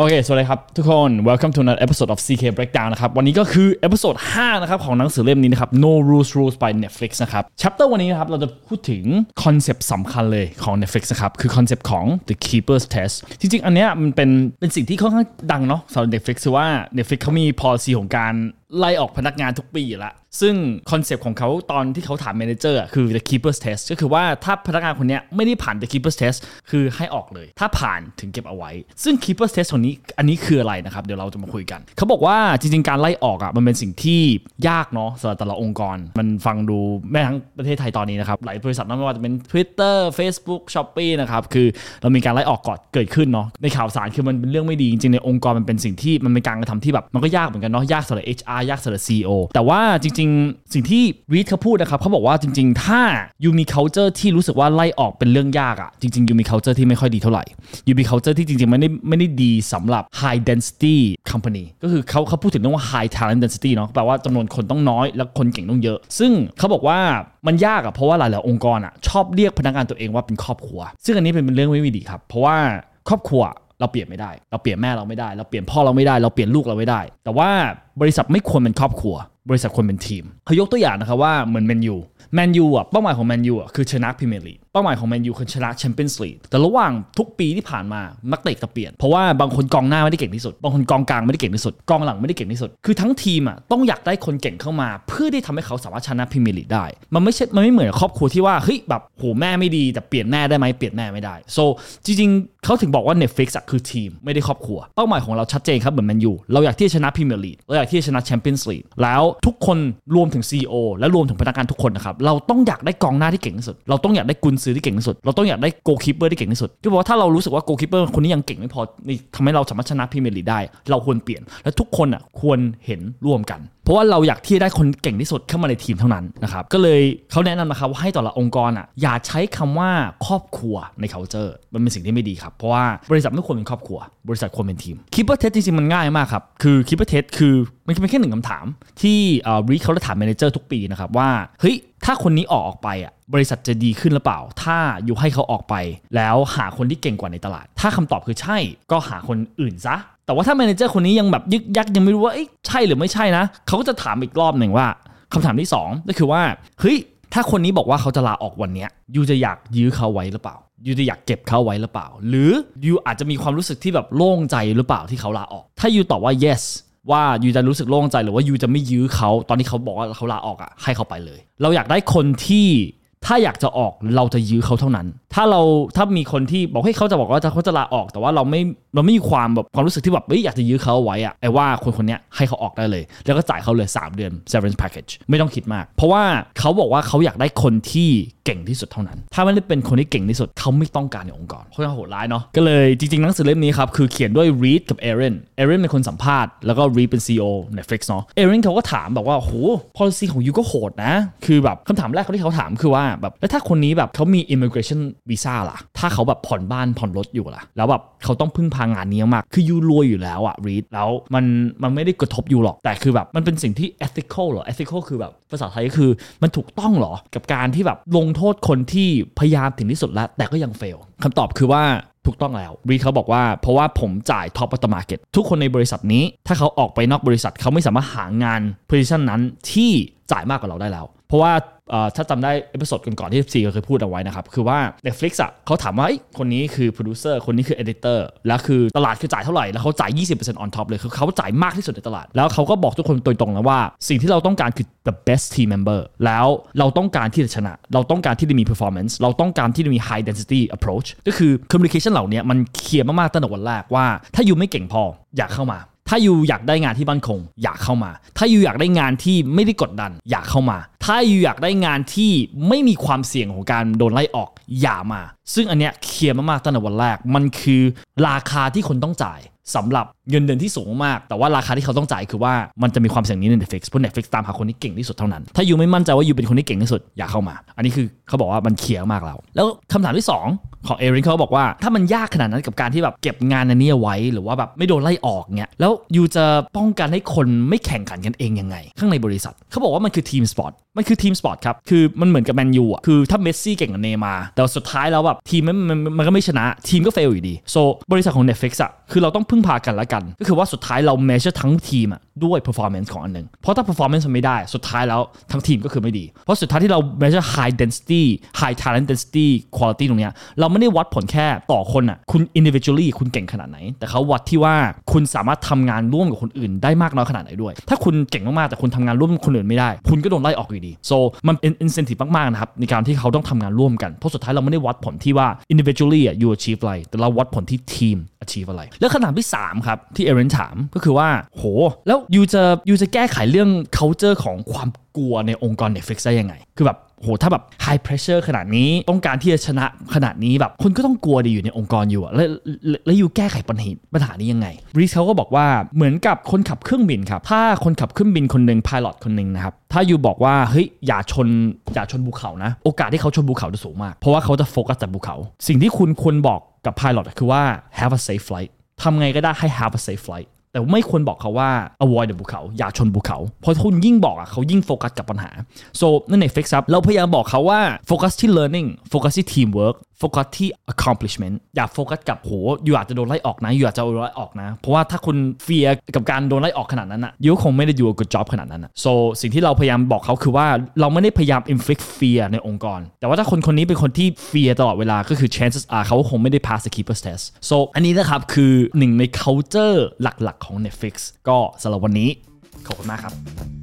โอเค สวัสดีครับทุกคน welcome to another episode of CK Breakdown นะครับ วันนี้ก็คือ episode 5นะครับของหนังสือเล่มนี้นะครับ No Rules Rules by Netflix นะครับ chapter วันนี้นะครับ เราจะพูดถึงคอนเซปต์สำคัญเลยของ Netflix นะครับ คือคอนเซปต์ของ the keeper's test จริง ๆ อันเนี้ยมันเป็นเป็นสิ่งที่ค่อนข้างดังเนาะสำหรับ Netflix คือว่า Netflix เขามี policy ของการ ไล่ออกพนักงานทุกปีละ ซึ่งคอนเซปต์ของเขาตอนที่เขาถาม manager คือ the keeper's test ก็คือว่าถ้าพนักงานคนนี้ไม่ได้ผ่าน the keeper's test คือให้ออกเลย ถ้าผ่านถึงเก็บเอาไว้ ซึ่ง keeper's test ของนี้อันนี้คืออะไรนะครับ เดี๋ยวเราจะมาคุยกัน เขาบอกว่าจริง ๆ การไล่ออกอะมันเป็นสิ่งที่ยากเนาะสำหรับแต่ละองค์กร มันฟังดูแม้ทั้งประเทศไทยตอนนี้นะครับ หลายบริษัทไม่ว่าจะเป็น Twitter Facebook Shopee นะครับคือเรามีการไล่ออกก่อนเกิดขึ้นเนาะในข่าวสารคือมันเป็นเรื่องไม่ดีจริงๆในองค์กรมันเป็นสิ่งที่มันเป็นการกระทำที่แบบมันก็ยากเหมือนกันเนาะยากสำหรับ HR ยากสำหรับ CEO แต่ว่าจริง ๆ สิ่งที่รีดเขาพูดนะครับเขาบอกว่าจริง ๆ ถ้ายูมี culture ที่รู้สึกว่าไล่ออกเป็นเรื่องยากอะจริงๆยูมี culture ที่ไม่ค่อยดีเท่าไหร่ยูมี culture ที่จริงๆไม่ได้ไม่ได้ดีสำหรับ high density company ก็คือเขาเขาพูดถึงเรื่องว่า high talent density เนาะแปลว่าจำนวนคนต้องน้อย แล้วคนเก่งต้องเยอะ ซึ่งเขาบอกว่ามันยากอะเพราะว่าหลายๆองค์กรอะชอบเรียกพนักงานตัวเองว่าเป็นครอบครัว ซึ่งอันนี้เป็นเรื่องไม่ดีครับ เพราะว่าครอบครัว เราเปลี่ยนไม่ได้ เราเปลี่ยนแม่เราไม่ได้ เราเปลี่ยนพ่อเราไม่ได้ เราเปลี่ยนลูกเราไม่ได้ แต่ว่าบริษัทไม่ควรเป็นครอบครัว บริษัทควรเป็นทีมเขายกตัวอย่างนะครับว่าเหมือนแมนยูแมนยูอะเป้าหมายของแมนยูอะคือชนะพรีเมียร์ลีกเป้าหมายของแมนยูคือชนะแชมเปี้ยนส์ลีกแต่ระหว่างทุกปีที่ผ่านมานักเตะจะเปลี่ยน เพราะว่าบางคนกองหน้าไม่ได้เก่งที่สุด บางคนกองกลางไม่ได้เก่งที่สุด กองหลังไม่ได้เก่งที่สุด คือทั้งทีมอะต้องอยากได้คนเก่งเข้ามา เพื่อที่ทำให้เขาสามารถชนะพรีเมียร์ลีกได้ มันไม่ใช่ มันไม่เหมือนครอบครัวที่ว่า เฮ้ย แบบ โห แม่ไม่ดี แต่เปลี่ยนแม่ได้ไหมเปลี่ยนแม่ไม่ได้ so จริงๆ เขาถึงบอกว่า Netflix อะคือทีม ไม่ได้ครอบครัว เป้าหมายของเราชัดเจนครับ เหมือนแมนยู เราอยากที่จะชนะพรีเมียร์ลีก เราอยากที่จะชนะแชมเปี้ยนส์ลีก แล้วทุกคนรวมถึง CEO และรวมถึงพนักงานทุกคนนะครับ เราต้องอยากได้กองหน้าที่เก่งที่สุด เราต้องอยากได้กุนซือที่เก่งที่สุด เราต้องอยากได้ goalkeeper ที่เก่งที่สุดก็บอกว่าถ้าเรารู้สึกว่า goalkeeper คนนี้ยังเก่งไม่พอนี่ทำให้เราสามารถชนะพรีเมียร์ลีกได้ เราควรเปลี่ยน และทุกคนอะควรเห็นร่วมกัน เพราะว่าเราอยากที่จะได้คนเก่งที่สุดเข้ามาในทีมเท่านั้นนะครับก็เลยเขาแนะนำนะครับว่าให้แต่ละองค์กรอะอย่าใช้คำว่าครอบครัวใน culture มันเป็นสิ่งที่ไม่ดีครับเพราะว่าบริษัทไม่ควรเป็นครอบครัว บริษัทควรเป็นทีม keeper test จริงๆมันง่ายมากครับคือ keeper test คือมันเป็นแค่หนึ่งคำถามที่รีเขาจะถาม manager ทุกปีนะครับว่าเฮ้ย ถ้าคนนี้ออกออกไปอะบริษัทจะดีขึ้นหรือเปล่า ถ้าอยู่ให้เขาออกไป แล้วหาคนที่เก่งกว่าในตลาด ถ้าคำตอบคือใช่ ก็หาคนอื่นซะ แต่ว่าถ้าแมเนเจอร์คนนี้ยังแบบยึกยักยังไม่รู้ว่าใช่หรือไม่ใช่นะเขาก็จะถามอีกรอบหนึ่งว่าคำถามที่ 2 ก็คือว่าเฮ้ยถ้าคนนี้บอกว่าเขาจะลาออกวันนี้ยยูจะอยากยื้อเขาไว้หรือเปล่ายูจะอยากเก็บเขาไว้หรือเปล่า หรือยูอาจจะมีความรู้สึกที่แบบโล่งใจหรือเปล่าที่เขาลาออก ถ้ายูตอบว่า yes ว่ายูจะรู้สึกโล่งใจหรือว่ายูจะไม่ยื้อเขาตอนที่เขาบอกว่าเขาลาออกอะให้เขาไปเลย เราอยากได้คนที่ถ้าอยากจะออกเราจะยื้อเขาเท่านั้นถ้าเราถ้ามีคนที่บอกให้เขาจะบอกว่าเขาจะลาออก แต่ว่าเราไม่เราไม่มีความแบบความรู้สึกที่แบบเฮ้ยอยากจะยื้อเขาไว้อะไอ้ว่าคนคนนี้ให้เขาออกได้เลย แล้วก็จ่ายเขาเลย 3 เดือน severance package ไม่ต้องคิดมาก เพราะว่าเขาบอกว่าเขาอยากได้คนที่เก่งที่สุดเท่านั้น ถ้าไม่ได้เป็นคนที่เก่งที่สุดเขาไม่ต้องการในองค์กรเขาจะโหดร้ายเนาะก็เลยจริงๆหนังสือเล่มนี้ครับคือเขียนด้วย Reed กับ Aaron Aaron เป็นคนสัมภาษณ์แล้วก็ Reed เป็น CEO Netflix เนาะ Aaron เขาก็ถามแบบว่าโห policy ของยูก็โหดนะ คือแบบคำถามแรกที่เขาถามคือว่าแบบแล้วถ้าคนนี้แบบเขามี immigration visa ล่ะ ถ้าเขาแบบผ่อนบ้านผ่อนรถอยู่ล่ะ แล้วแบบเขาต้องพึ่งพางานนี้มาก คือยูรวยอยู่แล้วอะ Reed แล้วมันมันไม่ได้กระทบยูหรอก แต่คือแบบมันเป็นสิ่งที่ ethical เหรอ ethical คือแบบภาษาไทยก็คือมันถูกต้องเหรอ กับการที่แบบลงโทษคนที่พยายามถึงที่สุดแล้ว แต่ก็ยังเฟลคำตอบคือว่าถูกต้องแล้วรีเขาบอกว่าเพราะว่าผมจ่ายท็อปอัตมาเก็ตทุกคนในบริษัทนี้ ถ้าเขาออกไปนอกบริษัทเขาไม่สามารถหางาน position นั้นที่จ่ายมากกว่าเราได้แล้ว เพราะว่า ถ้าจำได้ episode ก่อนๆที่ซีเคยพูดเอาไว้นะครับ คือว่า Netflix อะเขาถามว่าคนนี้คือโปรดิวเซอร์คนนี้คือ editor แล้วคือตลาดคือจ่ายเท่าไหร่ แล้วเขาจ่าย 20% on top เลยคือเขาจ่ายมากที่สุดในตลาด แล้วเขาก็บอกทุกคนตรงๆนะว่า สิ่งที่เราต้องการคือ the best team member แล้วเราต้องการที่จะชนะ เราต้องการที่จะมี performance เราต้องการที่จะมี high density approach ก็คือ communication เหล่านี้มันเคลียร์มากๆตั้งแต่วันแรกว่า ถ้ายูไม่เก่งพออยากเข้ามา ถ้าอยู่อยากได้งานที่มั่นคง อยากเข้ามา ถ้าอยู่อยากได้งานที่ไม่ได้กดดัน อยากเข้ามา ถ้าอยู่อยากได้งานที่ไม่มีความเสี่ยงของการโดนไล่ออกอย่ามา ซึ่งอันเนี้ยเคลียร์มากๆตั้งแต่วันแรกมันคือราคาที่คนต้องจ่ายสำหรับ เงินเดือนที่สูงมาก แต่ว่าราคาที่เขาต้องจ่ายคือว่ามันจะมีความเสี่ยงนี้ใน Netflix เพราะ Netflix ตามหาคนที่เก่งที่สุดเท่านั้น ถ้ายูไม่มั่นใจว่ายูเป็นคนที่เก่งที่สุดอย่าเข้ามา อันนี้คือเขาบอกว่ามันเคลียร์มากแล้ว แล้วคำถามที่ 2 ของเอรินเขาบอกว่าถ้ามันยากขนาดนั้นกับการที่แบบเก็บงานอันนี้เอาไว้หรือว่าแบบไม่โดนไล่ออกเงี้ยแล้ว you จะป้องกันให้คนไม่แข่งขันกันเองยังไง ข้างในบริษัทเขาบอกว่ามันคือ team sport มันคือ team sport ครับคือมันเหมือนกับแมนยูอะคือถ้าเมสซี่เก่งกับเนย์มาร์แต่สุดท้ายแล้วแบบทีมมันมันก็ไม่ชนะทีมก็ fail อยู่ดี so บริษัทของ Netflix อะคือเราต้องพึ่งพากันละกันก็คือว่าสุดท้ายเรา measure ทั้งทีมอะ ด้วย performance ของอันหนึ่งเพราะถ้า performance มันไม่ได้ สุดท้ายแล้วทั้งทีมก็คือไม่ดี เพราะสุดท้ายที่เรา measure high density high talent density quality ตรงเนี้ยเราไม่ได้วัดผลแค่ต่อคนอะคุณ individually คุณเก่งขนาดไหน แต่เขาวัดที่ว่าคุณสามารถทำงานร่วมกับคนอื่นได้มากน้อยขนาดไหนด้วย ถ้าคุณเก่งมาก ๆ แต่คุณทำงานร่วมกับคนอื่นไม่ได้ คุณก็โดนไล่ออกอยู่ดี so มันเป็น incentive มาก ๆ นะครับในการที่เขาต้องทำงานร่วมกันเพราะสุดท้ายเราไม่ได้วัดผลที่ว่า individually อะ you achieve อะไรแต่เราวัดผลที่ทีม achieve อะไร แล้วคำถามที่3ครับที่เอเรนถามก็คือว่าโหแล้วยูจะยูจะแก้ไขเรื่อง culture ของความกลัวในองค์กร Netflix ได้ยังไง คือแบบโหถ้าแบบ high pressure ขนาดนี้ ต้องการที่จะชนะขนาดนี้แบบคนก็ต้องกลัวดีอยู่ในองค์กรอยู่อะแล้วแล้วแล้วยูแก้ไขปัญหาปัญหานี้ยังไงรีสเขาก็บอกว่าเหมือนกับคนขับเครื่องบินครับ ถ้าคนขับเครื่องบินคนหนึ่งพายロคนหนึ่งนะครับ ถ้ายูบอกว่าเฮ้ยอย่าชนอย่าชนภูเขานะ โอกาสที่เขาชนภูเขาจะสูงมาก เพราะว่าเขาจะโฟกัสแต่ภูเขา สิ่งที่คุณควรบอกกับพายロคือว่า have a safe flight ทำไงก็ได้ให้ have a safe flight แต่ไม่ควรบอกเขาว่า avoid ภูเขาอย่าชนภูเขา เพราะคุณยิ่งบอกอะเขายิ่งโฟกัสกับปัญหา so นั่นเอง Netflix อะ เราพยายามบอกเขาว่าโฟกัสที่ learning โฟกัสที่ teamwork โฟกัสที่ accomplishment อย่าโฟกัสกับโห you อาจจะโดนไล่ออกนะ you อาจจะโดนไล่ออกนะ เพราะว่าถ้าคุณ fear กับการโดนไล่ออกขนาดนั้นอะ you คงไม่ได้ do good job ขนาดนั้นอะ so สิ่งที่เราพยายามบอกเขาคือว่าเราไม่ได้พยายาม inflict fear ในองค์กร แต่ว่าถ้าคนคนนี้เป็นคนที่ fear ตลอดเวลาก็คือ chances are เขาคงไม่ได้ pass the keeper's test so อันนี้นะครับคือหนึ่งใน culture หลักๆของ Netflix ก็สำหรับวันนี้ขอบคุณมากครับ